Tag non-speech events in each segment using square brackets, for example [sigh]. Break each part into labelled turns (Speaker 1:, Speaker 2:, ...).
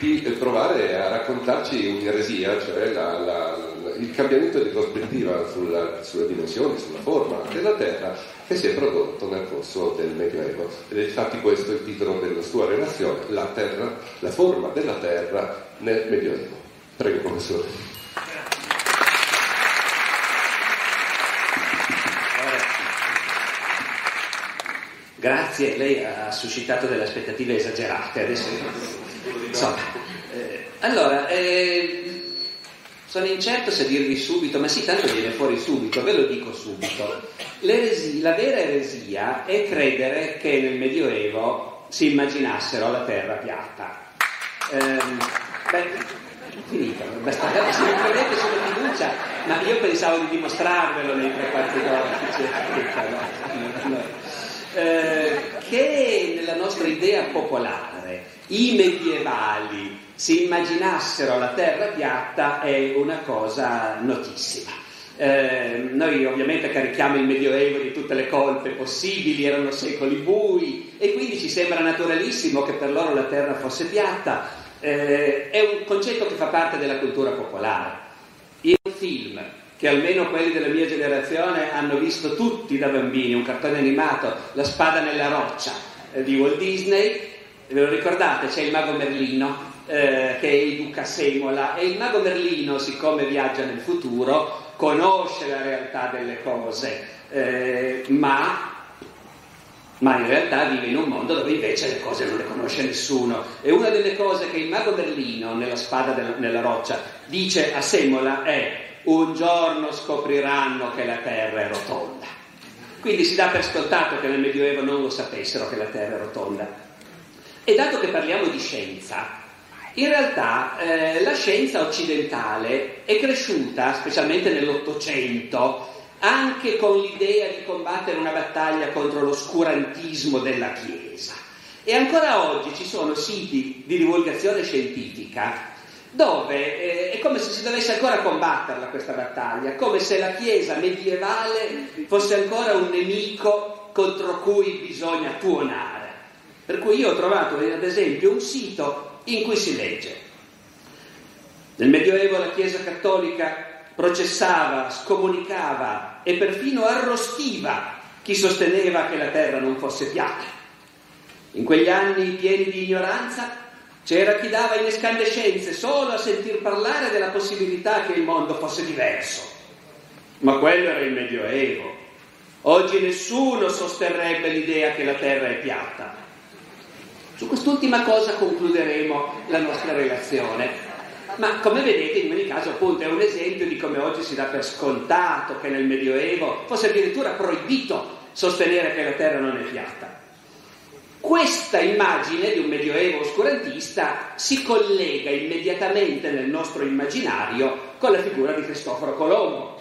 Speaker 1: di provare a raccontarci un'eresia, cioè la, la, il cambiamento di prospettiva sulla, sulle dimensioni, sulla forma della Terra che si è prodotto nel corso del Medioevo. Ed è infatti questo il titolo della sua relazione, la, terra, la forma della Terra nel Medioevo. Prego, professore.
Speaker 2: Grazie, lei ha suscitato delle aspettative esagerate. Adesso, insomma, eh, allora, eh, sono incerto se dirvi subito, ma sì, tanto viene fuori subito, ve lo dico subito. La vera eresia è credere che nel Medioevo si immaginassero la terra piatta. Eh, beh, finito, basta, se non credete sulla fiducia, ma io pensavo di dimostrarvelo nei tre quarti d'ora che nella nostra idea popolare i medievali si immaginassero la terra piatta è una cosa notissima. Eh, noi ovviamente carichiamo il Medioevo di tutte le colpe possibili, erano secoli bui e quindi ci sembra naturalissimo che per loro la terra fosse piatta. Eh, è un concetto che fa parte della cultura popolare. In un film che almeno quelli della mia generazione hanno visto tutti da bambini, un cartone animato, La spada nella roccia eh, di Walt Disney, ve lo ricordate? C'è il mago Merlino eh, che educa Semola e il mago Merlino, siccome viaggia nel futuro, conosce la realtà delle cose, eh, ma ma in realtà vive in un mondo dove invece le cose non le conosce nessuno. E una delle cose che il mago Merlino, nella spada della, nella roccia, dice a Semola è un giorno scopriranno che la terra è rotonda. Quindi si dà per scontato che nel Medioevo non lo sapessero che la terra è rotonda. E dato che parliamo di scienza, in realtà eh, la scienza occidentale è cresciuta, specialmente nell'Ottocento, anche con l'idea di combattere una battaglia contro l'oscurantismo della Chiesa. E ancora oggi ci sono siti di divulgazione scientifica dove eh, è come se si dovesse ancora combatterla questa battaglia, come se la Chiesa medievale fosse ancora un nemico contro cui bisogna tuonare. Per cui io ho trovato ad esempio un sito in cui si legge. Nel Medioevo la Chiesa cattolica processava, scomunicava e perfino arrostiva chi sosteneva che la terra non fosse piatta. In quegli anni pieni di ignoranza c'era chi dava in escandescenze solo a sentir parlare della possibilità che il mondo fosse diverso. Ma quello era il Medioevo. Oggi nessuno sosterrebbe l'idea che la Terra è piatta. Su quest'ultima cosa concluderemo la nostra relazione. Ma come vedete, in ogni caso, appunto, è un esempio di come oggi si dà per scontato che nel Medioevo fosse addirittura proibito sostenere che la Terra non è piatta. Questa immagine di un medioevo oscurantista si collega immediatamente nel nostro immaginario con la figura di Cristoforo Colombo,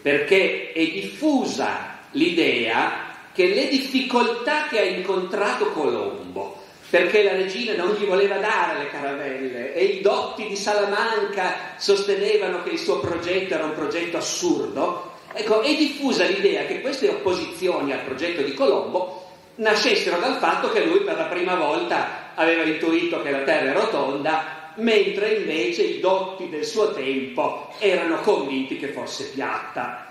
Speaker 2: perché è diffusa l'idea che le difficoltà che ha incontrato Colombo, perché la regina non gli voleva dare le caravelle e i dotti di Salamanca sostenevano che il suo progetto era un progetto assurdo, ecco, è diffusa l'idea che queste opposizioni al progetto di Colombo nascessero dal fatto che lui per la prima volta aveva intuito che la Terra è rotonda, mentre invece i dotti del suo tempo erano convinti che fosse piatta.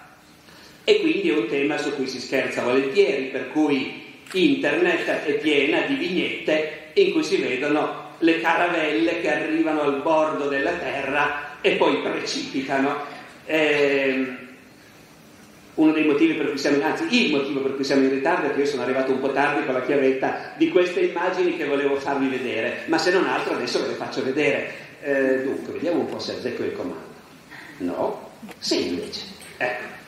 Speaker 2: E quindi è un tema su cui si scherza volentieri, per cui internet è piena di vignette in cui si vedono le caravelle che arrivano al bordo della Terra e poi precipitano. Eh, uno dei motivi per cui siamo, anzi il motivo per cui siamo in ritardo è che io sono arrivato un po' tardi con la chiavetta di queste immagini che volevo farvi vedere, ma se non altro adesso ve le faccio vedere. Eh, dunque, vediamo un po' se azzecco il comando. No? Sì, invece. Ecco.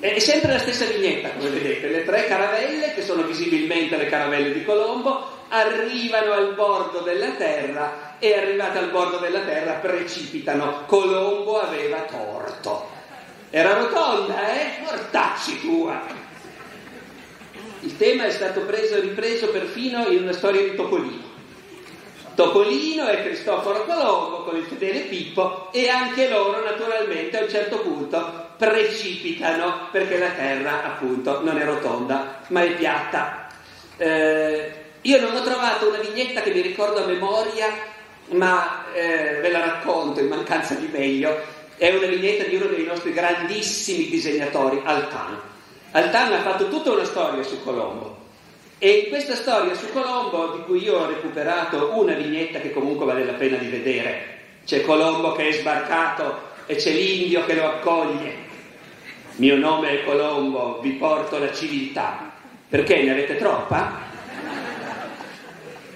Speaker 2: È sempre la stessa vignetta, come vedete, le tre caravelle, che sono visibilmente le caravelle di Colombo, arrivano al bordo della terra e arrivate al bordo della terra precipitano. Colombo aveva torto. Era rotonda, eh? Mortacci tua! Il tema è stato preso e ripreso perfino in una storia di Topolino. Topolino e Cristoforo Colombo con il fedele Pippo e anche loro naturalmente a un certo punto precipitano perché la terra appunto non è rotonda ma è piatta. Eh, io non ho trovato una vignetta che mi ricordo a memoria ma eh, ve la racconto in mancanza di meglio. È una vignetta di uno dei nostri grandissimi disegnatori, Altan. Altan ha fatto tutta una storia su Colombo e in questa storia su Colombo, di cui io ho recuperato una vignetta che comunque vale la pena di vedere, c'è Colombo che è sbarcato e c'è l'indio che lo accoglie. Mio nome è Colombo, vi porto la civiltà. Perché ne avete troppa?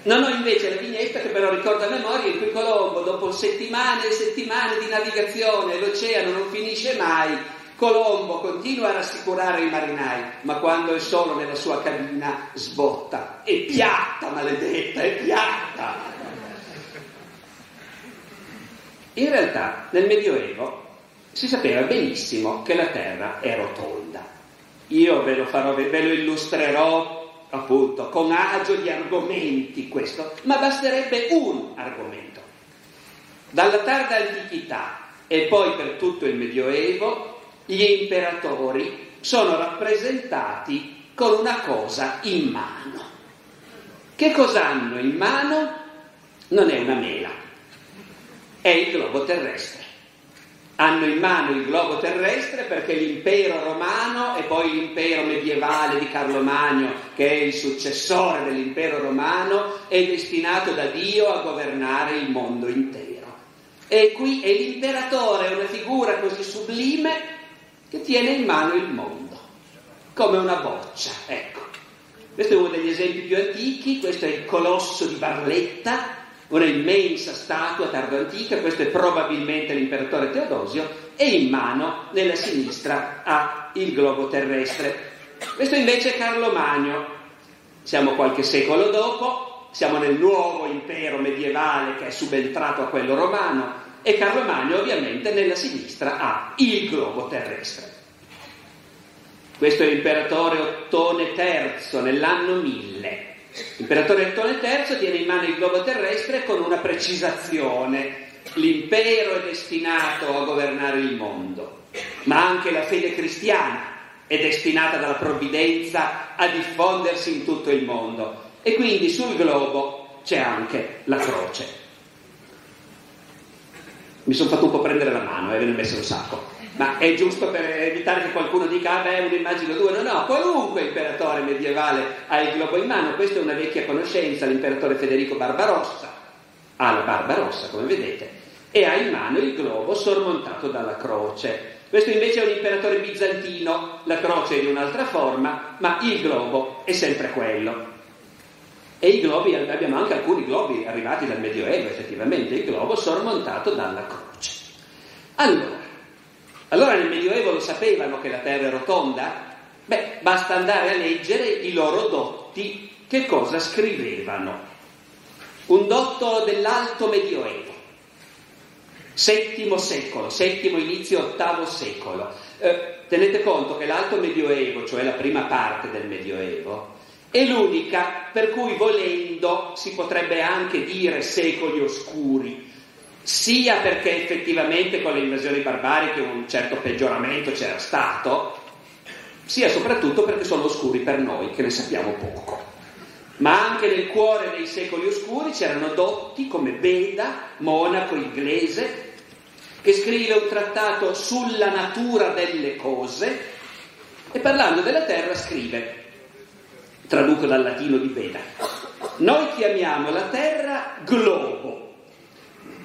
Speaker 2: Non ho invece la vignetta che però ricorda a memoria in cui Colombo, dopo settimane e settimane di navigazione, l'oceano non finisce mai, Colombo continua a rassicurare i marinai, ma quando è solo nella sua cabina sbotta. È piatta, maledetta, è piatta. In realtà, nel Medioevo si sapeva benissimo che la terra è rotonda. Io ve lo, farò, ve lo illustrerò appunto con agio di argomenti questo, ma basterebbe un argomento. Dalla tarda antichità e poi per tutto il Medioevo gli imperatori sono rappresentati con una cosa in mano. Che cosa hanno in mano? Non è una mela, è il globo terrestre. Hanno in mano il globo terrestre perché l'impero romano e poi l'impero medievale di Carlo Magno, che è il successore dell'impero romano, è destinato da Dio a governare il mondo intero. E qui è l'imperatore, è una figura così sublime che tiene in mano il mondo, come una boccia, ecco. Questo è uno degli esempi più antichi, questo è il colosso di Barletta, una immensa statua tardo-antica, questo è probabilmente l'imperatore Teodosio, e in mano, nella sinistra, ha il globo terrestre. Questo invece è Carlo Magno, siamo qualche secolo dopo, siamo nel nuovo impero medievale che è subentrato a quello romano, e Carlo Magno ovviamente nella sinistra ha il globo terrestre. Questo è l'imperatore Ottone III nell'anno 1000. L'imperatore Ottone III tiene in mano il globo terrestre con una precisazione. L'impero è destinato a governare il mondo, ma anche la fede cristiana è destinata dalla provvidenza a diffondersi in tutto il mondo. E quindi sul globo c'è anche la croce. Mi sono fatto un po' prendere la mano e ve ne ho messo un sacco. Ma è giusto per evitare che qualcuno dica, ah beh, un'immagine o due. No, no, qualunque imperatore medievale ha il globo in mano. Questa è una vecchia conoscenza, l'imperatore Federico Barbarossa. Ha la barba rossa, come vedete, e ha in mano il globo sormontato dalla croce. Questo invece è un imperatore bizantino, la croce è di un'altra forma, ma il globo è sempre quello. E i globi, abbiamo anche alcuni globi arrivati dal Medioevo, effettivamente, il globo sormontato dalla croce. Allora, allora nel Medioevo lo sapevano che la Terra è rotonda? Beh, basta andare a leggere i loro dotti che cosa scrivevano. Un dotto dell'Alto Medioevo, settimo secolo, settimo inizio ottavo secolo. Eh, tenete conto che l'Alto Medioevo, cioè la prima parte del Medioevo, è l'unica per cui volendo si potrebbe anche dire secoli oscuri, sia perché effettivamente con le invasioni barbariche un certo peggioramento c'era stato, sia soprattutto perché sono oscuri per noi, che ne sappiamo poco. Ma anche nel cuore dei secoli oscuri c'erano dotti come Beda, monaco inglese, che scrive un trattato sulla natura delle cose e parlando della terra scrive traduco dal latino di Beda. Noi chiamiamo la Terra globo,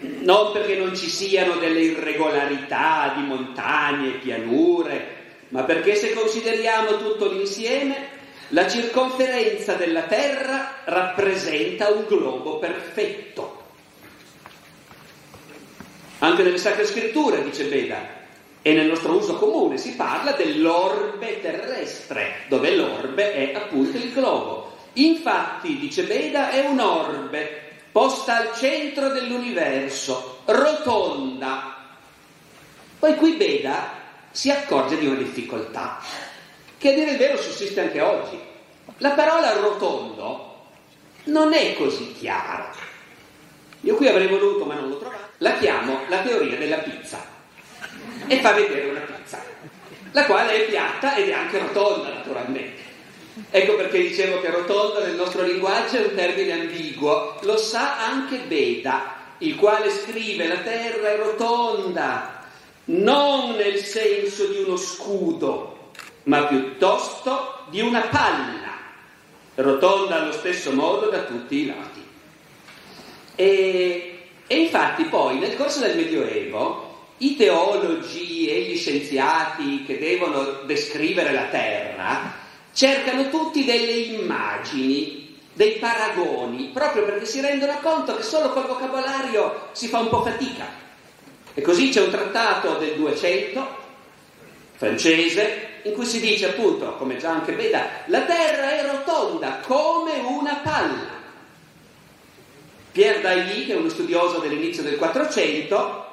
Speaker 2: non perché non ci siano delle irregolarità di montagne pianure, ma perché se consideriamo tutto l'insieme, la circonferenza della Terra rappresenta un globo perfetto. Anche nelle Sacre Scritture, dice Beda, e nel nostro uso comune si parla dell'orbe terrestre, dove l'orbe è appunto il globo. Infatti, dice Beda, è un orbe posta al centro dell'universo, rotonda. Poi qui Beda si accorge di una difficoltà, che a dire il vero sussiste anche oggi. La parola rotondo non è così chiara. Io qui avrei voluto, ma non l'ho trovato, la chiamo la teoria della pizza e fa vedere una pizza, la quale è piatta ed è anche rotonda naturalmente. Ecco perché dicevo che rotonda nel nostro linguaggio è un termine ambiguo, lo sa anche Beda, il quale scrive la terra è rotonda, non nel senso di uno scudo, ma piuttosto di una palla, rotonda allo stesso modo da tutti i lati. E, e infatti poi nel corso del Medioevo i teologi e gli scienziati che devono descrivere la terra cercano tutti delle immagini, dei paragoni, proprio perché si rendono conto che solo col vocabolario si fa un po' fatica. E così c'è un trattato del 200, francese, in cui si dice appunto, come già anche Beda, la terra è rotonda come una palla. Pierre Dailly, che è uno studioso dell'inizio del 400,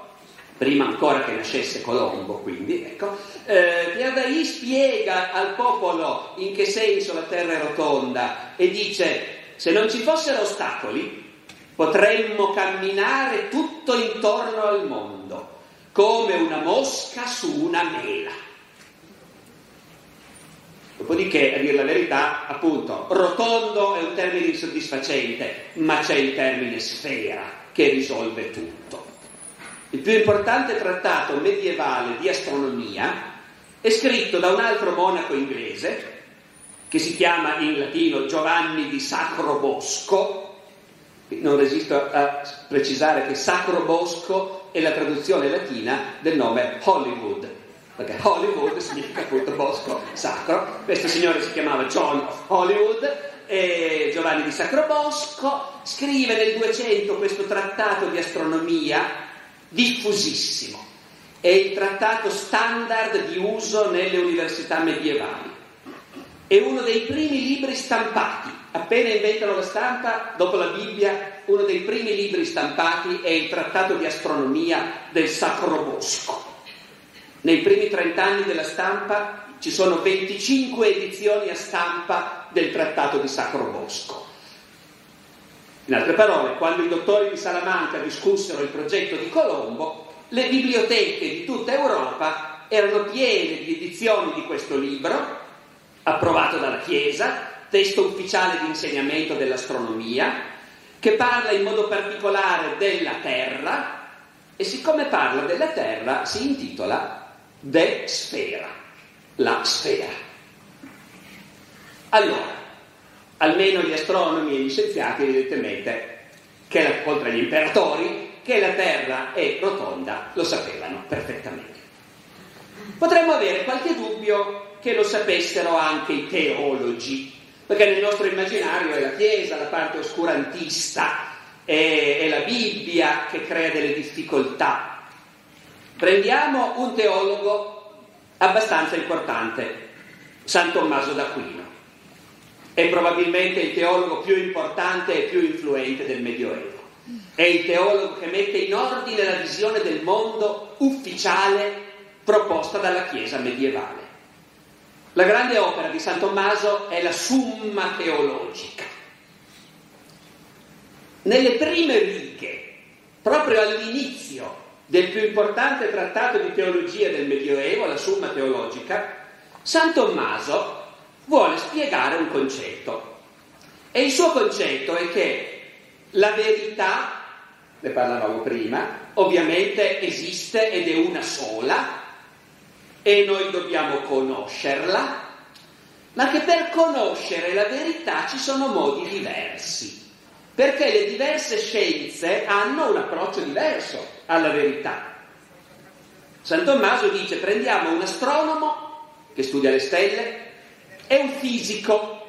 Speaker 2: prima ancora che nascesse Colombo, quindi, ecco, eh, Pierre Dailly spiega al popolo in che senso la Terra è rotonda e dice se non ci fossero ostacoli potremmo camminare tutto intorno al mondo come una mosca su una mela. Dopodiché, a dire la verità, appunto, rotondo è un termine insoddisfacente, ma c'è il termine sfera che risolve tutto. Il più importante trattato medievale di astronomia è scritto da un altro monaco inglese che si chiama in latino Giovanni di Sacro Bosco. Non resisto a precisare che Sacro Bosco è la traduzione latina del nome Hollywood, perché Hollywood significa appunto bosco sacro. Questo signore si chiamava John Hollywood e Giovanni di Sacro Bosco scrive nel 200 questo trattato di astronomia diffusissimo. È il trattato standard di uso nelle università medievali. È uno dei primi libri stampati. Appena inventano la stampa, dopo la Bibbia, uno dei primi libri stampati è il trattato di astronomia del Sacro Bosco. Nei primi 30 anni della stampa ci sono 25 edizioni a stampa del trattato di Sacro Bosco. In altre parole, quando i dottori di Salamanca discussero il progetto di Colombo, le biblioteche di tutta Europa erano piene di edizioni di questo libro, approvato dalla Chiesa, testo ufficiale di insegnamento dell'astronomia, che parla in modo particolare della Terra e siccome parla della Terra si intitola De Sfera, la sfera. Allora, almeno gli astronomi e gli scienziati evidentemente, che la, oltre agli imperatori, che la Terra è rotonda, lo sapevano perfettamente. Potremmo avere qualche dubbio che lo sapessero anche i teologi, perché nel nostro immaginario è la Chiesa, la parte oscurantista, è, è la Bibbia che crea delle difficoltà. Prendiamo un teologo abbastanza importante, San Tommaso d'Aquino è probabilmente il teologo più importante e più influente del Medioevo. È il teologo che mette in ordine la visione del mondo ufficiale proposta dalla Chiesa medievale. La grande opera di San Tommaso è la Summa Teologica. Nelle prime righe, proprio all'inizio del più importante trattato di teologia del Medioevo, la Summa Teologica, San Tommaso vuole spiegare un concetto. E il suo concetto è che la verità, ne parlavamo prima, ovviamente esiste ed è una sola e noi dobbiamo conoscerla, ma che per conoscere la verità ci sono modi diversi, perché le diverse scienze hanno un approccio diverso alla verità. San Tommaso dice prendiamo un astronomo che studia le stelle, è un fisico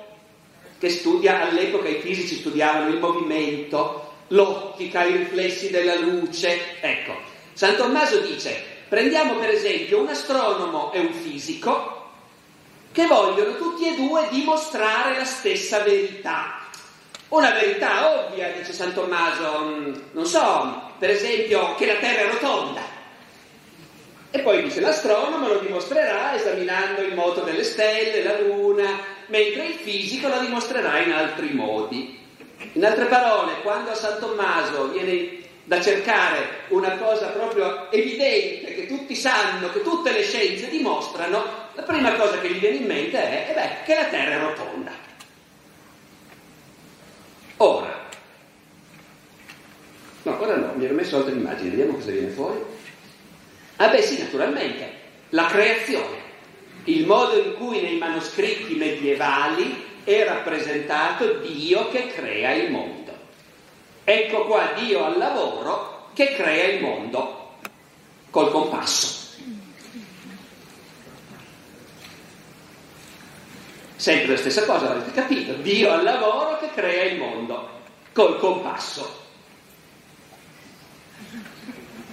Speaker 2: che studia, all'epoca i fisici studiavano il movimento, l'ottica, i riflessi della luce. Ecco, San Tommaso dice, prendiamo per esempio un astronomo e un fisico che vogliono tutti e due dimostrare la stessa verità. Una verità ovvia, dice San Tommaso, mm, non so, per esempio che la Terra è rotonda. E poi dice l'astronomo lo dimostrerà esaminando il moto delle stelle, la luna, mentre il fisico lo dimostrerà in altri modi. In altre parole, quando a San Tommaso viene da cercare una cosa proprio evidente, che tutti sanno, che tutte le scienze dimostrano, la prima cosa che gli viene in mente è eh beh, che la Terra è rotonda. Ora, no, ora no, mi ero messo altre immagini, vediamo cosa viene fuori. Ah beh sì, naturalmente, la creazione, il modo in cui nei manoscritti medievali è rappresentato Dio che crea il mondo. Ecco qua Dio al lavoro che crea il mondo col compasso. Sempre la stessa cosa, avete capito? Dio al lavoro che crea il mondo col compasso.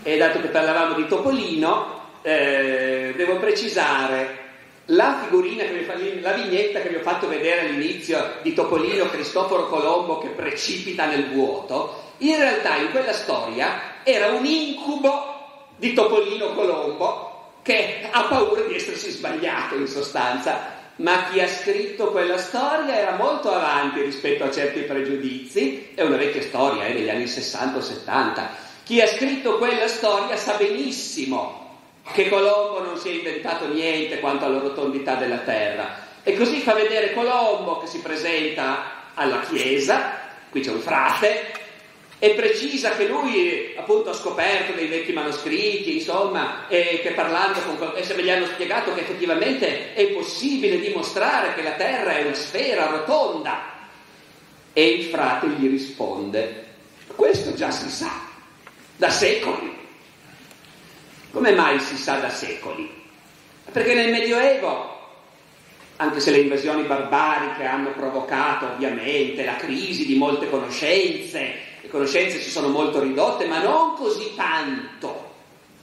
Speaker 2: E dato che parlavamo di Topolino, eh, devo precisare la figurina fa, la vignetta che vi ho fatto vedere all'inizio di Topolino Cristoforo Colombo che precipita nel vuoto, in realtà in quella storia era un incubo di Topolino Colombo che ha paura di essersi sbagliato in sostanza ma chi ha scritto quella storia era molto avanti rispetto a certi pregiudizi, è una vecchia storia, è degli anni 60 o 70. Chi ha scritto quella storia sa benissimo che Colombo non si è inventato niente quanto alla rotondità della Terra. E così fa vedere Colombo che si presenta alla chiesa, qui c'è un frate, e precisa che lui appunto ha scoperto dei vecchi manoscritti, insomma, e che parlando con e se gli hanno spiegato che effettivamente è possibile dimostrare che la Terra è una sfera rotonda. E il frate gli risponde, questo già si sa, da secoli. Come mai si sa da secoli? Perché nel Medioevo, anche se le invasioni barbariche hanno provocato ovviamente la crisi di molte conoscenze, le conoscenze si sono molto ridotte, ma non così tanto.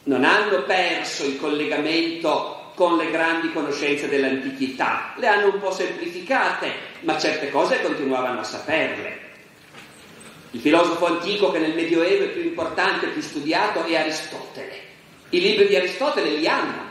Speaker 2: Non hanno perso il collegamento con le grandi conoscenze dell'antichità, le hanno un po' semplificate, ma certe cose continuavano a saperle. Il filosofo antico che nel Medioevo è più importante, più studiato è Aristotele. I libri di Aristotele li hanno,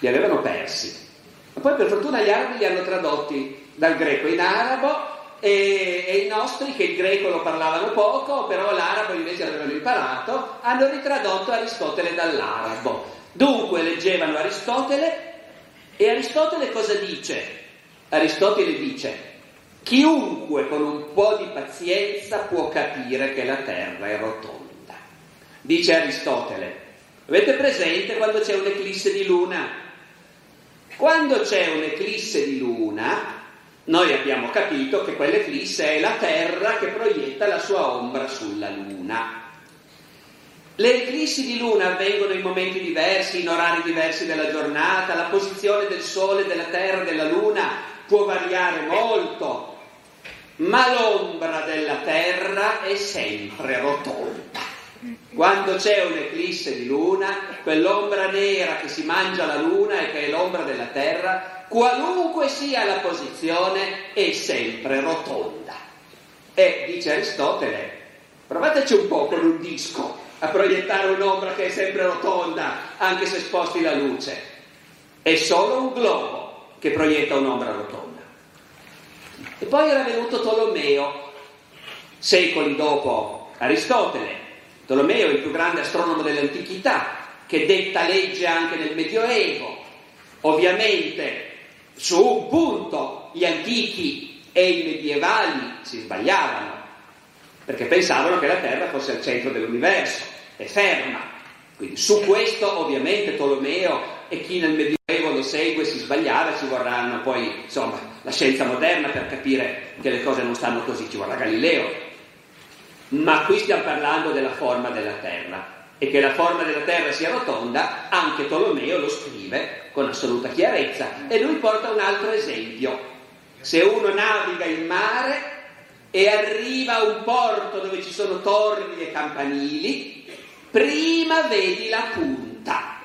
Speaker 2: li avevano persi. Ma poi per fortuna gli arabi li hanno tradotti dal greco in arabo e, e, i nostri che il greco lo parlavano poco, però l'arabo invece avevano imparato, hanno ritradotto Aristotele dall'arabo. Dunque leggevano Aristotele e Aristotele cosa dice? Aristotele dice, chiunque con un po' di pazienza può capire che la terra è rotonda. Dice Aristotele, avete presente quando c'è un'eclisse di luna? Quando c'è un'eclisse di luna, noi abbiamo capito che quell'eclisse è la Terra che proietta la sua ombra sulla Luna. Le eclissi di luna avvengono in momenti diversi, in orari diversi della giornata, la posizione del Sole, della Terra, della Luna può variare molto, ma l'ombra della Terra è sempre rotonda. Quando c'è un'eclisse di luna, quell'ombra nera che si mangia la luna e che è l'ombra della Terra qualunque sia la posizione, è sempre rotonda. E dice Aristotele, provateci un po' con un disco a proiettare un'ombra che è sempre rotonda, anche se sposti la luce. È solo un globo che proietta un'ombra rotonda. E poi era venuto Tolomeo, secoli dopo Aristotele. Tolomeo il più grande astronomo dell'antichità, che detta legge anche nel Medioevo. Ovviamente su un punto gli antichi e i medievali si sbagliavano, perché pensavano che la Terra fosse al centro dell'universo, è ferma. Quindi su questo ovviamente Tolomeo e chi nel Medioevo lo segue si sbagliava, ci vorranno poi, insomma, la scienza moderna per capire che le cose non stanno così, ci vorrà Galileo. Ma qui stiamo parlando della forma della Terra e che la forma della Terra sia rotonda, anche Tolomeo lo scrive con assoluta chiarezza. E lui porta un altro esempio. Se uno naviga in mare e arriva a un porto dove ci sono torri e campanili, prima vedi la punta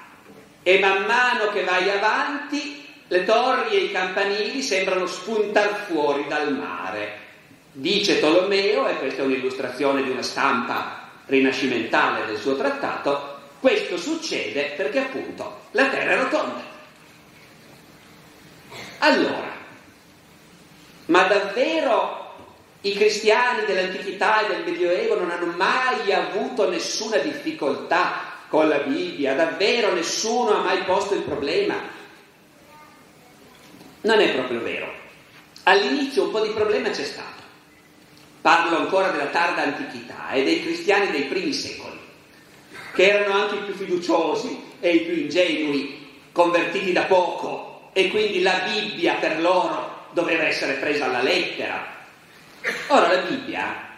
Speaker 2: e man mano che vai avanti le torri e i campanili sembrano spuntar fuori dal mare. Dice Tolomeo, e questa è un'illustrazione di una stampa rinascimentale del suo trattato, questo succede perché appunto la Terra è rotonda. Allora, ma davvero i cristiani dell'antichità e del Medioevo non hanno mai avuto nessuna difficoltà con la Bibbia? Davvero nessuno ha mai posto il problema? Non è proprio vero. All'inizio un po' di problema c'è stato. Parlo ancora della tarda antichità e dei cristiani dei primi secoli, che erano anche i più fiduciosi e i più ingenui, convertiti da poco, e quindi la Bibbia per loro doveva essere presa alla lettera. Ora la Bibbia,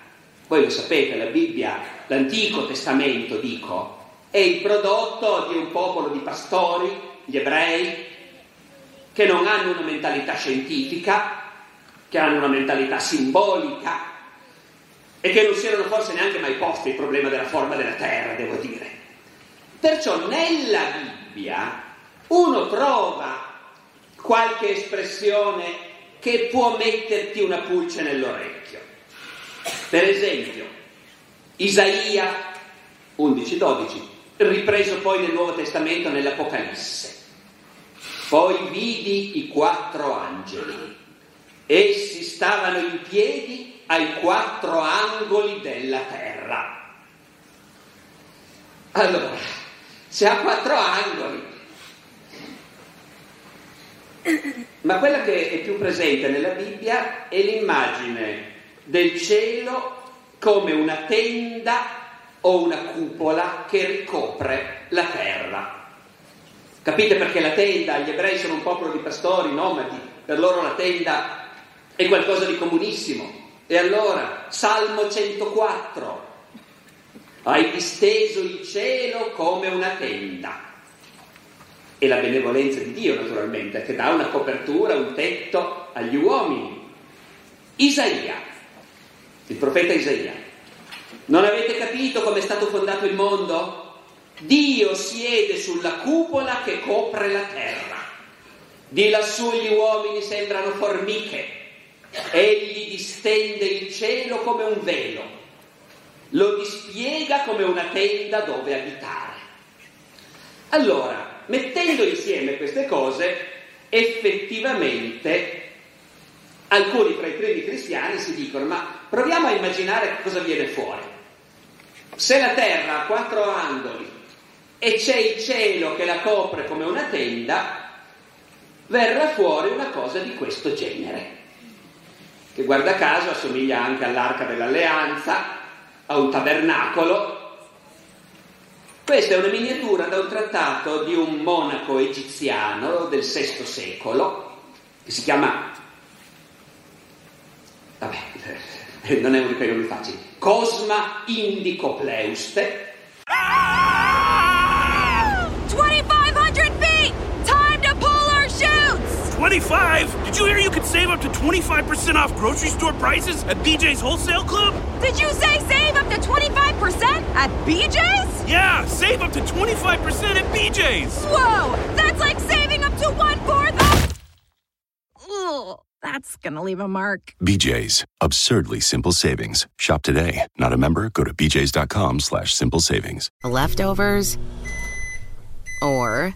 Speaker 2: voi lo sapete, la Bibbia, l'Antico Testamento, dico, è il prodotto di un popolo di pastori, gli ebrei, che non hanno una mentalità scientifica, che hanno una mentalità simbolica e che non si erano forse neanche mai posti il problema della forma della terra, devo dire. Perciò nella Bibbia uno trova qualche espressione che può metterti una pulce nell'orecchio. Per esempio, Isaia 11-12, ripreso poi nel Nuovo Testamento nell'Apocalisse. Poi vidi i quattro angeli. Essi stavano in piedi ai quattro angoli della terra. Allora, se ha quattro angoli, ma quella che è più presente nella Bibbia è l'immagine del cielo come una tenda o una cupola che ricopre la terra. Capite perché la tenda, gli ebrei sono un popolo di pastori, nomadi, per loro la tenda è qualcosa di comunissimo. E allora, Salmo 104, hai disteso il cielo come una tenda. E la benevolenza di Dio, naturalmente, che dà una copertura, un tetto agli uomini. Isaia, il profeta Isaia, non avete capito come è stato fondato il mondo? Dio siede sulla cupola che copre la terra. Di lassù gli uomini sembrano formiche. Egli distende il cielo come un velo, lo dispiega come una tenda dove abitare. Allora, mettendo insieme queste cose, effettivamente alcuni fra i primi cristiani si dicono, ma proviamo a immaginare cosa viene fuori. Se la terra ha quattro angoli e c'è il cielo che la copre come una tenda, verrà fuori una cosa di questo genere, che guarda caso assomiglia anche all'arca dell'alleanza, a un tabernacolo. Questa è una miniatura da un trattato di un monaco egiziano del VI secolo, che si chiama... Vabbè, [laughs] non è quei nomi facili. Cosma Indico Pleuste,
Speaker 3: 25? Did you hear you could save up to 25% off grocery store prices at BJ's Wholesale Club?
Speaker 4: Did you say save up to 25% at BJ's?
Speaker 3: Yeah, save up to 25% at BJ's.
Speaker 4: Whoa! That's like saving up to one fourth of. Ugh, that's gonna leave a mark.
Speaker 5: BJ's. Absurdly simple savings. Shop today. Not a member? Go to bjs.com slash simple savings.
Speaker 6: leftovers, or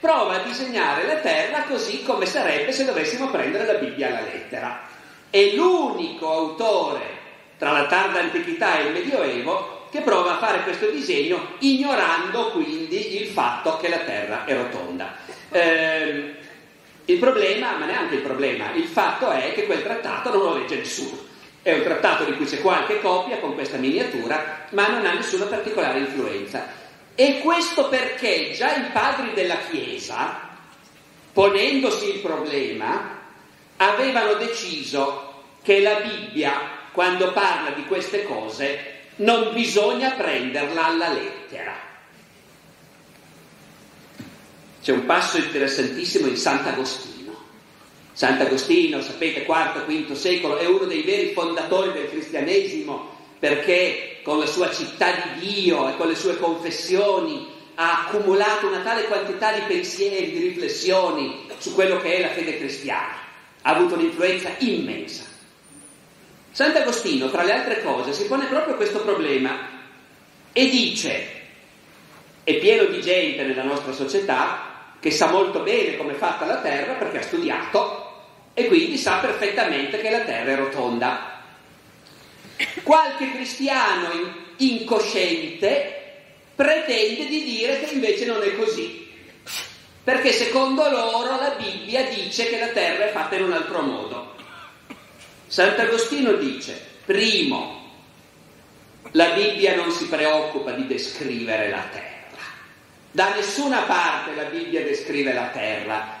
Speaker 2: prova a disegnare la Terra così come sarebbe se dovessimo prendere la Bibbia alla lettera. È l'unico autore tra la tarda antichità e il Medioevo che prova a fare questo disegno ignorando quindi il fatto che la Terra è rotonda. Ehm, il problema, ma neanche il problema, il fatto è che quel trattato non lo legge nessuno. È un trattato di cui c'è qualche copia con questa miniatura, ma non ha nessuna particolare influenza. E questo perché già i padri della Chiesa, ponendosi il problema, avevano deciso che la Bibbia quando parla di queste cose, non bisogna prenderla alla lettera. C'è un passo interessantissimo in Sant'Agostino. Sant'Agostino, sapete, IV-V secolo, è uno dei veri fondatori del cristianesimo perché con la sua città di Dio e con le sue confessioni ha accumulato una tale quantità di pensieri, di riflessioni su quello che è la fede cristiana. Ha avuto un'influenza immensa. Sant'Agostino, tra le altre cose, si pone proprio questo problema e dice, è pieno di gente nella nostra società che sa molto bene come è fatta la Terra perché ha studiato e quindi sa perfettamente che la Terra è rotonda. Qualche cristiano incosciente pretende di dire che invece non è così, perché secondo loro la Bibbia dice che la terra è fatta in un altro modo. Sant'Agostino dice, primo, la Bibbia non si preoccupa di descrivere la terra. Da nessuna parte la Bibbia descrive la terra,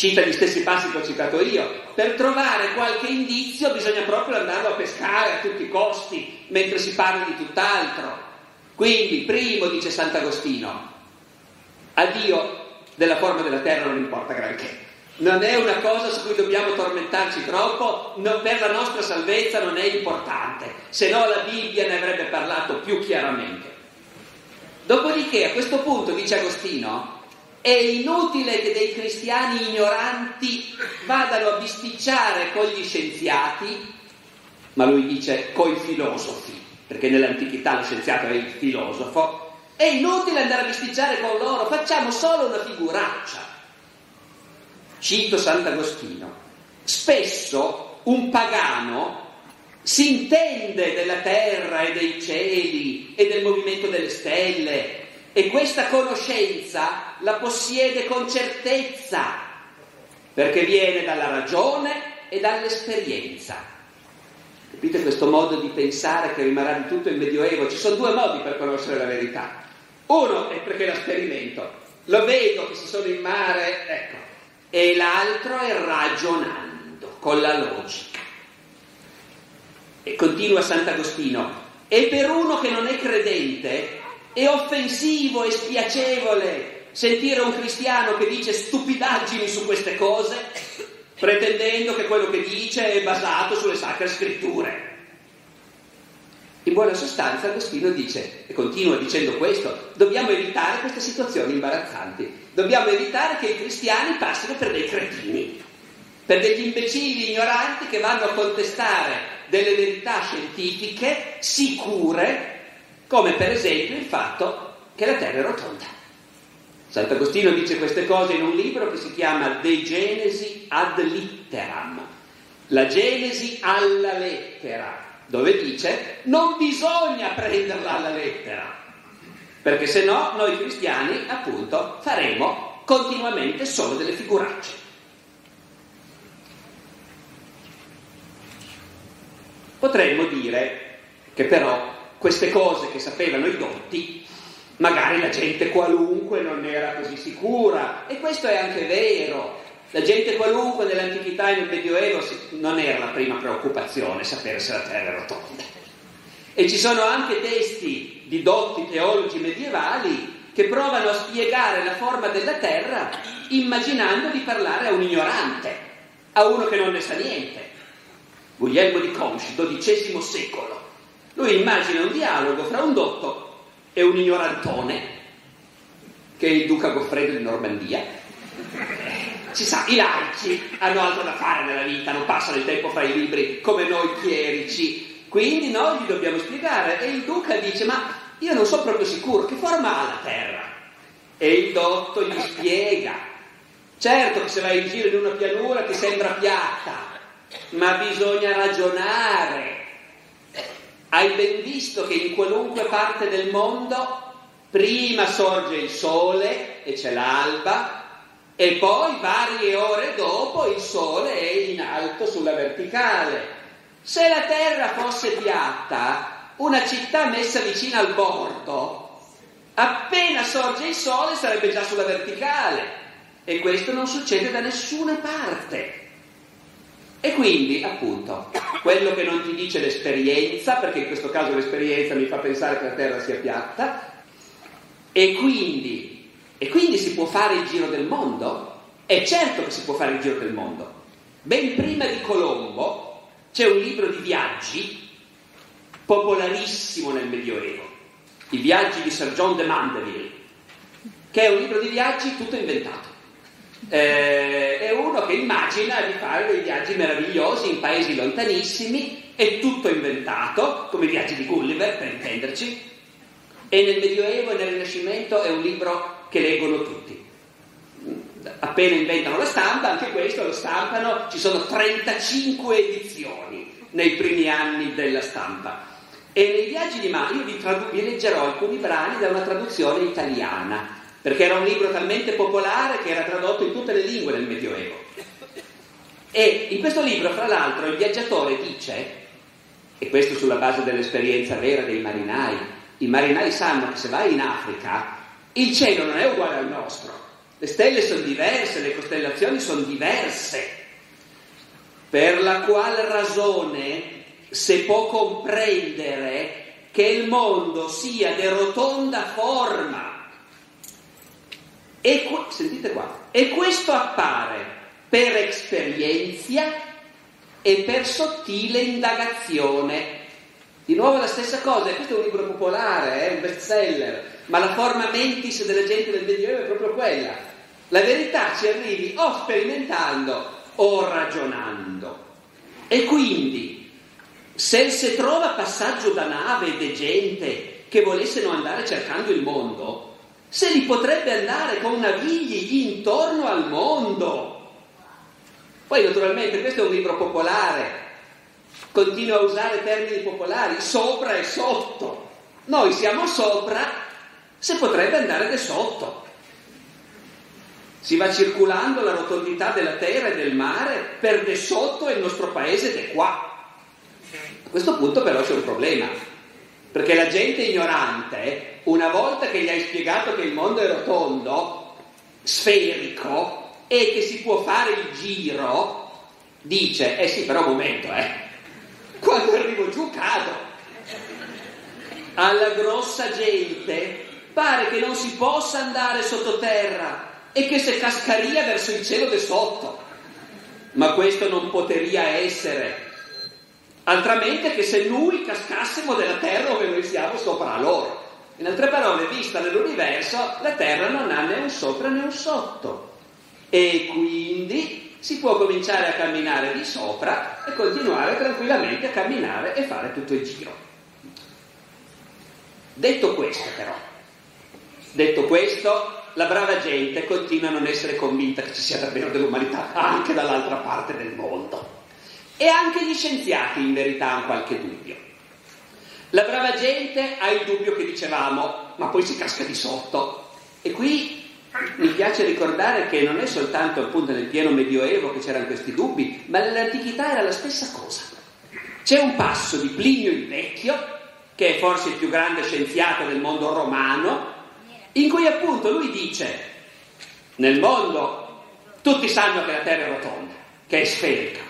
Speaker 2: cita gli stessi passi che ho citato io. Per trovare qualche indizio bisogna proprio andarlo a pescare a tutti i costi, mentre si parla di tutt'altro. Quindi, primo, dice Sant'Agostino, a Dio della forma della terra non importa granché. Non è una cosa su cui dobbiamo tormentarci troppo, no, per la nostra salvezza non è importante, se no la Bibbia ne avrebbe parlato più chiaramente. Dopodiché, a questo punto, dice Agostino, è inutile che dei cristiani ignoranti vadano a bisticciare con gli scienziati, ma lui dice coi filosofi, perché nell'antichità lo scienziato è il filosofo, è inutile andare a bisticciare con loro, facciamo solo una figuraccia. Cito Sant'Agostino, spesso un pagano si intende della terra e dei cieli e del movimento delle stelle e questa conoscenza la possiede con certezza, perché viene dalla ragione e dall'esperienza. Capite questo modo di pensare che rimarrà di tutto il Medioevo? Ci sono due modi per conoscere la verità. Uno è perché la sperimento, lo vedo che si sono in mare, ecco, e l'altro è ragionando con la logica. E continua Sant'Agostino, e per uno che non è credente, è offensivo e spiacevole sentire un cristiano che dice stupidaggini su queste cose, pretendendo che quello che dice è basato sulle sacre scritture. In buona sostanza Agostino dice, e continua dicendo questo, dobbiamo evitare queste situazioni imbarazzanti, dobbiamo evitare che i cristiani passino per dei cretini, per degli imbecilli ignoranti che vanno a contestare delle verità scientifiche sicure come per esempio il fatto che la Terra è rotonda. Sant'Agostino dice queste cose in un libro che si chiama De Genesi ad litteram, la Genesi alla lettera, dove dice non bisogna prenderla alla lettera, perché se no noi cristiani appunto faremo continuamente solo delle figuracce. Potremmo dire che però queste cose che sapevano i dotti, magari la gente qualunque non era così sicura. E questo è anche vero. La gente qualunque nell'antichità e nel Medioevo non era la prima preoccupazione sapere se la terra è rotonda. E ci sono anche testi di dotti teologi medievali che provano a spiegare la forma della terra immaginando di parlare a un ignorante, a uno che non ne sa niente. Guglielmo di Conci, XII secolo. Lui immagina un dialogo fra un dotto e un ignorantone, che è il duca Goffredo di Normandia. Si sa, i laici hanno altro da fare nella vita, non passano il tempo fra i libri come noi chierici, quindi noi gli dobbiamo spiegare. E il duca dice, ma io non sono proprio sicuro, che forma ha la terra? E il dotto gli spiega. Certo che se vai in giro in una pianura ti sembra piatta, ma bisogna ragionare hai ben visto che in qualunque parte del mondo prima sorge il sole e c'è l'alba e poi varie ore dopo il sole è in alto sulla verticale. Se la terra fosse piatta, una città messa vicino al bordo, appena sorge il sole sarebbe già sulla verticale e questo non succede da nessuna parte. E quindi, appunto, quello che non ti dice l'esperienza, perché in questo caso l'esperienza mi fa pensare che la Terra sia piatta, e quindi, e quindi si può fare il giro del mondo? È certo che si può fare il giro del mondo. Ben prima di Colombo c'è un libro di viaggi popolarissimo nel Medioevo, I viaggi di Sir John de Mandeville, che è un libro di viaggi tutto inventato. Eh, è uno che immagina di fare dei viaggi meravigliosi in paesi lontanissimi, è tutto inventato, come i viaggi di Gulliver, per intenderci, e nel Medioevo e nel Rinascimento è un libro che leggono tutti. Appena inventano la stampa, anche questo lo stampano, ci sono 35 edizioni nei primi anni della stampa. E nei viaggi di Mario vi, tradu- vi leggerò alcuni brani da una traduzione italiana perché era un libro talmente popolare che era tradotto in tutte le lingue del Medioevo. E in questo libro, fra l'altro, il viaggiatore dice, e questo sulla base dell'esperienza vera dei marinai, i marinai sanno che se vai in Africa il cielo non è uguale al nostro, le stelle sono diverse, le costellazioni sono diverse, per la qual ragione se può comprendere che il mondo sia di rotonda forma e, sentite qua, e questo appare per esperienza e per sottile indagazione. Di nuovo la stessa cosa, questo è un libro popolare, è un bestseller, ma la forma mentis della gente del Medioevo è proprio quella. La verità ci arrivi o sperimentando o ragionando. E quindi, se si trova passaggio da nave e gente che volessero andare cercando il mondo, se li potrebbe andare con navigli intorno al mondo. Poi naturalmente questo è un libro popolare, continua a usare termini popolari, sopra e sotto. Noi siamo sopra, se potrebbe andare da sotto. Si va circulando la rotondità della terra e del mare per de sotto e il nostro paese de qua. A questo punto però c'è un problema, perché la gente ignorante una volta che gli hai spiegato che il mondo è rotondo, sferico, e che si può fare il giro, dice, eh sì, però un momento, eh, quando arrivo giù cado. Alla grossa gente pare che non si possa andare sottoterra e che se cascaria verso il cielo di sotto. Ma questo non poteria essere, altramente che se noi cascassimo della terra dove noi siamo sopra loro. In altre parole, vista nell'universo, la Terra non ha né un sopra né un sotto. E quindi si può cominciare a camminare di sopra e continuare tranquillamente a camminare e fare tutto il giro. Detto questo, però, detto questo, la brava gente continua a non essere convinta che ci sia davvero dell'umanità anche dall'altra parte del mondo. E anche gli scienziati in verità hanno qualche dubbio. La brava gente ha il dubbio che dicevamo, ma poi si casca di sotto. E qui mi piace ricordare che non è soltanto appunto nel pieno medioevo che c'erano questi dubbi, ma nell'antichità era la stessa cosa. C'è un passo di Plinio il Vecchio, che è forse il più grande scienziato del mondo romano, in cui appunto lui dice, nel mondo tutti sanno che la Terra è rotonda, che è sferica,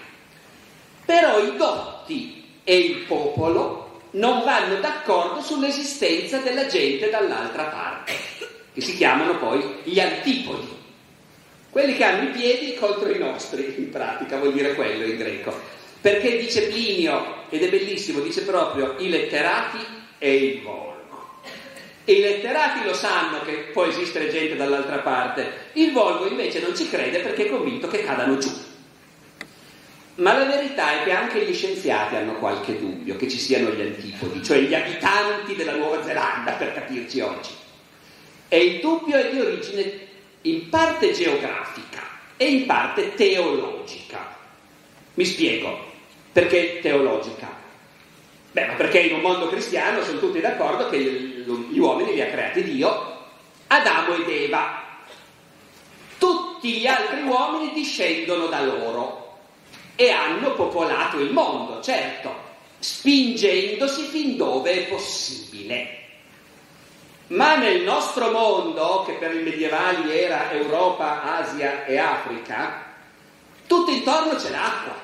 Speaker 2: però i dotti e il popolo non vanno d'accordo sull'esistenza della gente dall'altra parte, che si chiamano poi gli antipodi. Quelli che hanno i piedi contro i nostri, in pratica, vuol dire quello in greco. Perché dice Plinio, ed è bellissimo, dice proprio i letterati e il volgo. E i letterati lo sanno che può esistere gente dall'altra parte, il volgo invece non ci crede perché è convinto che cadano giù. Ma la verità è che anche gli scienziati hanno qualche dubbio che ci siano gli antipodi, cioè gli abitanti della Nuova Zelanda, per capirci oggi. E il dubbio è di origine in parte geografica e in parte teologica. Mi spiego. Perché teologica? Beh, ma perché in un mondo cristiano sono tutti d'accordo che gli uomini li ha creati Dio, Adamo ed Eva. Tutti gli altri uomini discendono da loro e hanno popolato il mondo, certo, spingendosi fin dove è possibile. Ma nel nostro mondo, che per i medievali era Europa, Asia e Africa, tutto intorno c'è l'acqua.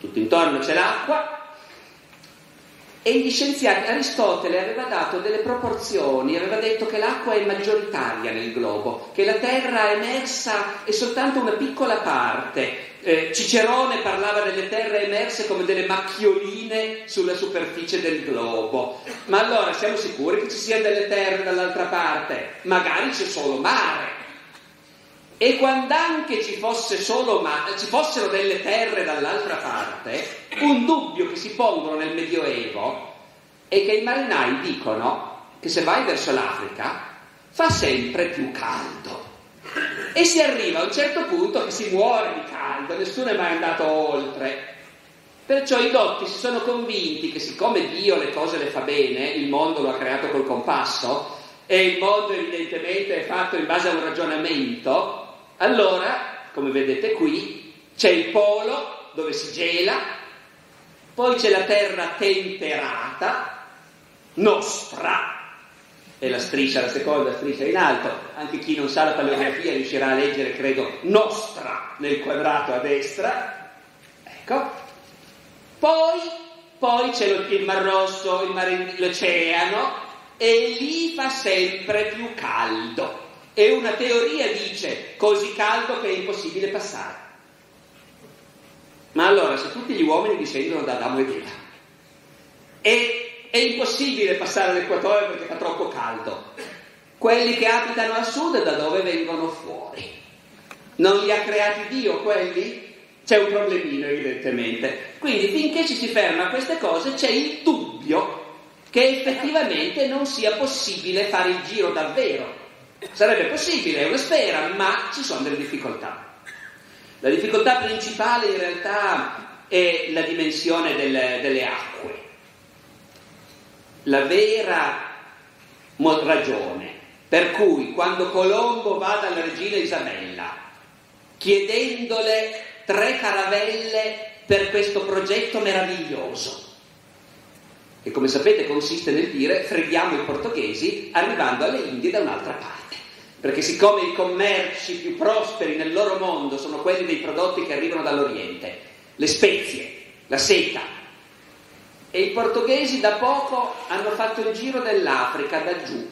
Speaker 2: tutto intorno c'è l'acqua, e gli scienziati, Aristotele aveva dato delle proporzioni, aveva detto che l'acqua è maggioritaria nel globo, che la terra emersa è soltanto una piccola parte. Eh, Cicerone parlava delle terre emerse come delle macchioline sulla superficie del globo. Ma allora siamo sicuri che ci siano delle terre dall'altra parte? Magari c'è solo mare. E quando anche ci, fosse solo ma- ci fossero delle terre dall'altra parte, un dubbio che si pongono nel Medioevo è che i marinai dicono che se vai verso l'Africa fa sempre più caldo. E si arriva a un certo punto che si muore di caldo, nessuno è mai andato oltre. Perciò i dotti si sono convinti che siccome Dio le cose le fa bene, il mondo lo ha creato col compasso, e il mondo evidentemente è fatto in base a un ragionamento, allora, come vedete qui, c'è il polo dove si gela, poi c'è la terra temperata, nostra, e la striscia, la seconda striscia in alto, anche chi non sa la paleografia riuscirà a leggere, credo, nostra nel quadrato a destra, ecco, poi, poi c'è il Mar Rosso, il mare, l'oceano, e lì fa sempre più caldo. E una teoria dice così caldo che è impossibile passare. Ma allora, se tutti gli uomini discendono da Adamo ed Eva e è impossibile passare l'equatore perché fa troppo caldo, quelli che abitano a sud da dove vengono fuori? Non li ha creati Dio quelli? C'è un problemino evidentemente. Quindi finché ci si ferma a queste cose c'è il dubbio che effettivamente non sia possibile fare il giro davvero Sarebbe possibile, è una sfera, ma ci sono delle difficoltà. La difficoltà principale in realtà è la dimensione delle, delle acque. La vera ragione per cui quando Colombo va dalla regina Isabella chiedendole tre caravelle per questo progetto meraviglioso, che come sapete consiste nel dire freghiamo i portoghesi arrivando alle Indie da un'altra parte perché siccome i commerci più prosperi nel loro mondo sono quelli dei prodotti che arrivano dall'Oriente, le spezie, la seta, e i portoghesi da poco hanno fatto il giro dell'Africa da giù,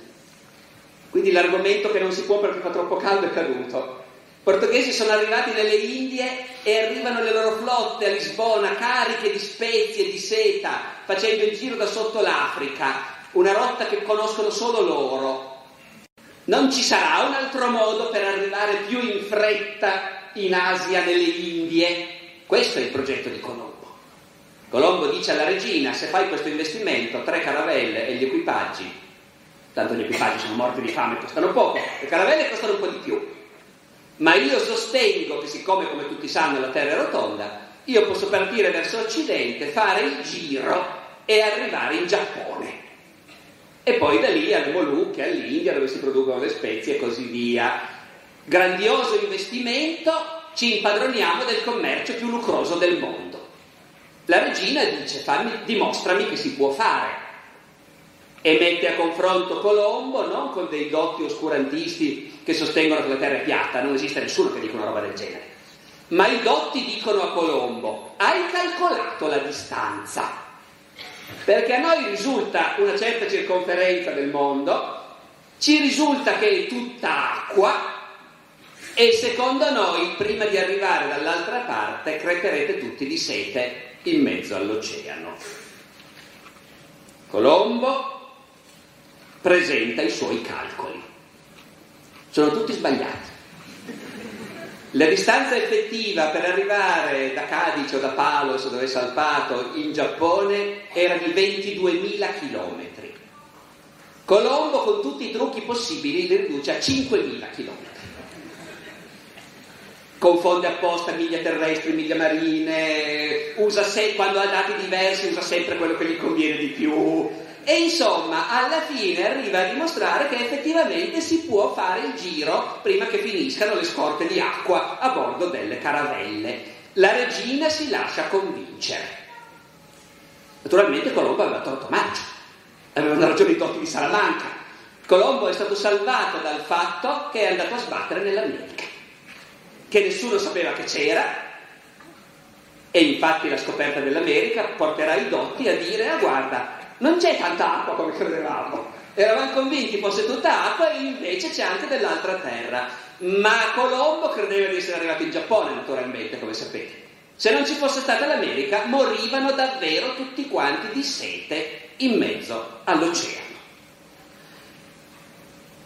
Speaker 2: quindi l'argomento che non si può perché fa troppo caldo è caduto. I portoghesi sono arrivati nelle Indie e arrivano le loro flotte a Lisbona cariche di spezie, di seta, facendo il giro da sotto l'Africa, una rotta che conoscono solo loro, non ci sarà un altro modo per arrivare più in fretta in Asia, nelle Indie. Questo è il progetto di Colombo. Colombo dice alla regina, se fai questo investimento, tre caravelle e gli equipaggi, tanto gli equipaggi sono morti di fame, costano poco, le caravelle costano un po' di più, ma io sostengo che siccome, come tutti sanno, la Terra è rotonda, io posso partire verso Occidente, fare il giro e arrivare in Giappone e poi da lì alle Molucche, all'India dove si producono le spezie e così via. Grandioso investimento, ci impadroniamo del commercio più lucroso del mondo. La regina dice fammi, dimostrami che si può fare e mette a confronto Colombo non con dei dotti oscurantisti che sostengono che la terra è piatta, non esiste nessuno che dica una roba del genere, ma i dotti dicono a Colombo hai calcolato la distanza? Perché a noi risulta una certa circonferenza del mondo, ci risulta che è tutta acqua e secondo noi prima di arrivare dall'altra parte creperete tutti di sete in mezzo all'oceano. Colombo presenta i suoi calcoli. Sono tutti sbagliati. La distanza effettiva per arrivare da Cadice o da Palos dove è salpato in Giappone era di 22.000 km. Colombo con tutti i trucchi possibili li riduce a 5.000 km. Confonde apposta miglia terrestri, miglia marine, usa se, quando ha dati diversi usa sempre quello che gli conviene di più, e insomma, alla fine arriva a dimostrare che effettivamente si può fare il giro prima che finiscano le scorte di acqua a bordo delle caravelle. La regina si lascia convincere. Naturalmente Colombo aveva torto marcia, avevano ragione i dotti di Salamanca. Colombo è stato salvato dal fatto che è andato a sbattere nell'America, che nessuno sapeva che c'era, E infatti la scoperta dell'America porterà i dotti a dire, ah guarda, non c'è tanta acqua come credevamo. Eravamo convinti fosse tutta acqua e invece c'è anche dell'altra terra. Ma Colombo credeva di essere arrivato in Giappone, naturalmente, come sapete. Se non ci fosse stata l'America, morivano davvero tutti quanti di sete in mezzo all'oceano.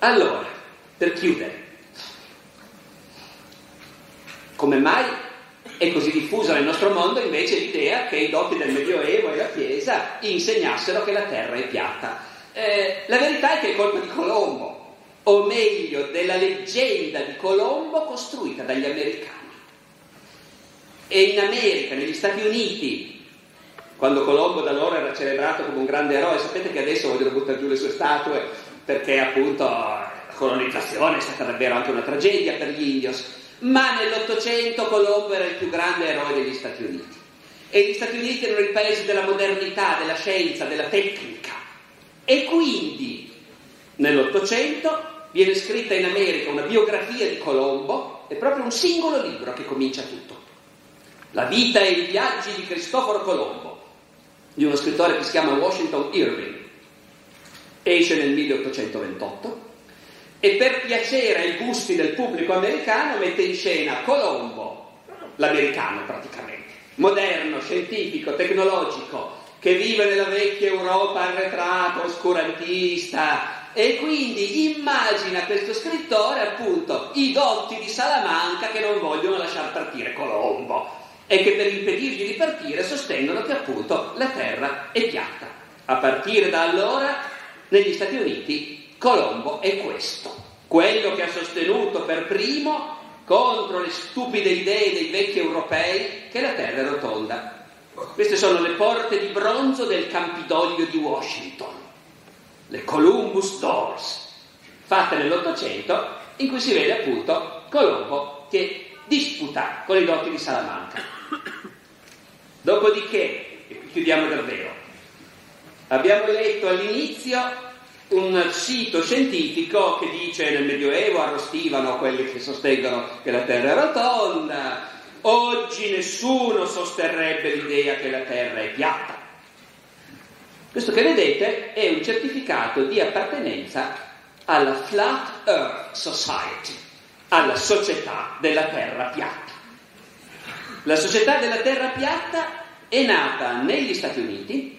Speaker 2: Allora, per chiudere, come mai è così diffusa nel nostro mondo invece l'idea che i dotti del Medioevo e la Chiesa insegnassero che la terra è piatta? Eh, la verità è che è colpa di Colombo, o meglio della leggenda di Colombo costruita dagli americani. E in America, negli Stati Uniti, quando Colombo da loro era celebrato come un grande eroe, sapete che adesso vogliono buttare giù le sue statue perché appunto la colonizzazione è stata davvero anche una tragedia per gli indios ma nell'Ottocento Colombo era il più grande eroe degli Stati Uniti. E gli Stati Uniti erano il paese della modernità, della scienza, della tecnica. E quindi nell'Ottocento viene scritta in America una biografia di Colombo, è proprio un singolo libro che comincia tutto. La vita e i viaggi di Cristoforo Colombo, di uno scrittore che si chiama Washington Irving. Esce nel 1828 e per piacere ai gusti del pubblico americano mette in scena Colombo, l'americano praticamente, moderno, scientifico, tecnologico, che vive nella vecchia Europa arretrata, oscurantista, e quindi immagina questo scrittore appunto i dotti di Salamanca che non vogliono lasciar partire Colombo e che per impedirgli di partire sostengono che appunto la terra è piatta. A partire da allora negli Stati Uniti Colombo è questo, quello che ha sostenuto per primo contro le stupide idee dei vecchi europei che la Terra è rotonda. Queste sono le porte di bronzo del Campidoglio di Washington, le Columbus Doors, fatte nell'Ottocento, in cui si vede appunto Colombo che disputa con i dotti di Salamanca. Dopodiché, e chiudiamo davvero, abbiamo letto all'inizio un sito scientifico che dice nel Medioevo arrostivano quelli che sostengono che la Terra è rotonda, oggi nessuno sosterrebbe l'idea che la Terra è piatta. Questo che vedete è un certificato di appartenenza alla Flat Earth Society, alla società della Terra piatta. La società della Terra piatta è nata negli Stati Uniti,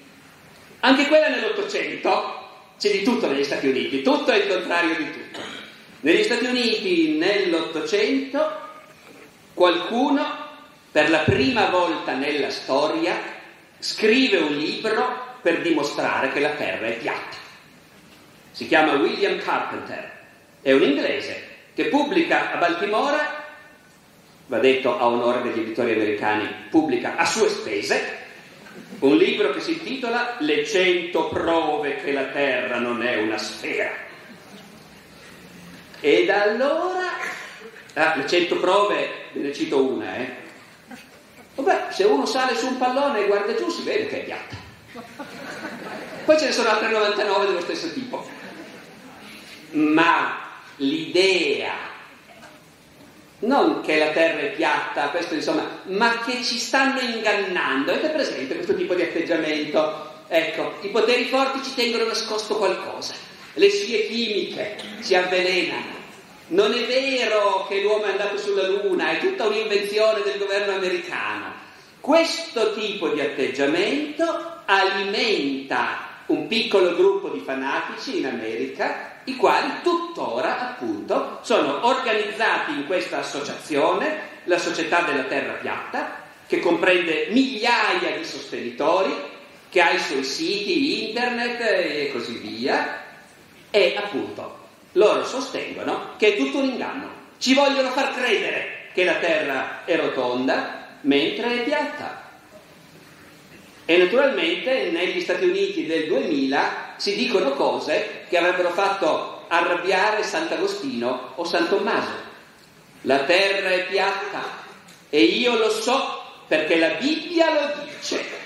Speaker 2: anche quella nell'Ottocento, c'è di tutto negli Stati Uniti, tutto è il contrario di tutto. Negli Stati Uniti nell'Ottocento qualcuno per la prima volta nella storia scrive un libro per dimostrare che la Terra è piatta. Si chiama William Carpenter, è un inglese che pubblica a Baltimora, va detto a onore degli editori americani, pubblica a sue spese, un libro che si intitola Le cento prove che la Terra non è una sfera. E da allora, ah, le cento prove, ve ne cito una, eh. Vabbè, se uno sale su un pallone e guarda giù si vede che è piatta. Poi ce ne sono altre 99 dello stesso tipo. Ma l'idea non che la terra è piatta, questo insomma, ma che ci stanno ingannando. Avete presente questo tipo di atteggiamento? Ecco, i poteri forti ci tengono nascosto qualcosa, le scie chimiche ci avvelenano. Non è vero che l'uomo è andato sulla Luna, è tutta un'invenzione del governo americano. Questo tipo di atteggiamento alimenta un piccolo gruppo di fanatici in America i quali tuttora appunto sono organizzati in questa associazione, la Società della Terra Piatta, che comprende migliaia di sostenitori, che ha i suoi siti internet e così via, e appunto loro sostengono che è tutto un inganno. Ci vogliono far credere che la Terra è rotonda mentre è piatta. E naturalmente negli Stati Uniti del 2000 si dicono cose che avrebbero fatto arrabbiare Sant'Agostino o San Tommaso. La terra è piatta e io lo so perché la Bibbia lo dice.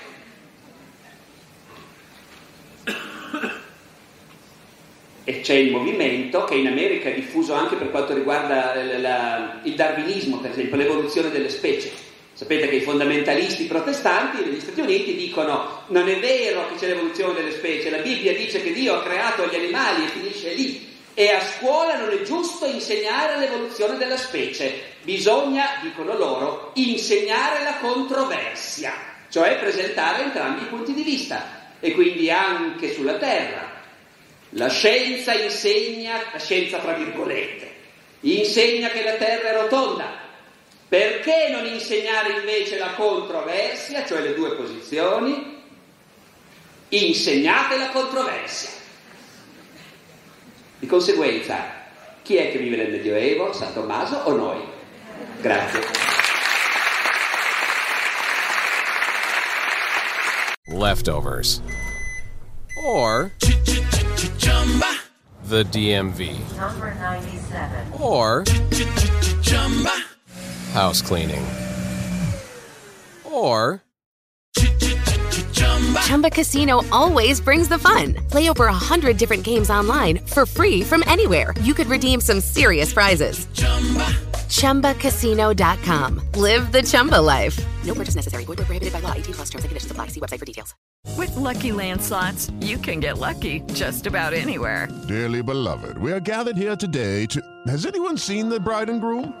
Speaker 2: E c'è il movimento che in America è diffuso anche per quanto riguarda la, la, il darwinismo, per esempio, l'evoluzione delle specie Sapete che i fondamentalisti protestanti negli Stati Uniti dicono non è vero che c'è l'evoluzione delle specie, la Bibbia dice che Dio ha creato gli animali e finisce lì. E a scuola non è giusto insegnare l'evoluzione della specie, bisogna, dicono loro, insegnare la controversia, cioè presentare entrambi i punti di vista. E quindi anche sulla Terra. La scienza insegna, la scienza tra virgolette, insegna che la Terra è rotonda, perché non insegnare invece la controversia, cioè le due posizioni? Insegnate la controversia. Di conseguenza, chi è che vive nel Medioevo? San Tommaso o noi? Grazie.
Speaker 7: Leftovers. Or the DMV.
Speaker 8: Number 97.
Speaker 7: Or house cleaning. Or
Speaker 6: Chumba Casino always brings the fun. Play over a hundred different games online for free from anywhere. You could redeem some serious prizes. Chumba. ChumbaCasino.com. Live the Chumba life. No purchase necessary. Void where prohibited by law. 18 plus terms and conditions apply. See website for details.
Speaker 9: With Lucky Land slots, you can get lucky just about anywhere.
Speaker 10: Dearly beloved, we are gathered here today to. Has anyone seen the bride and groom?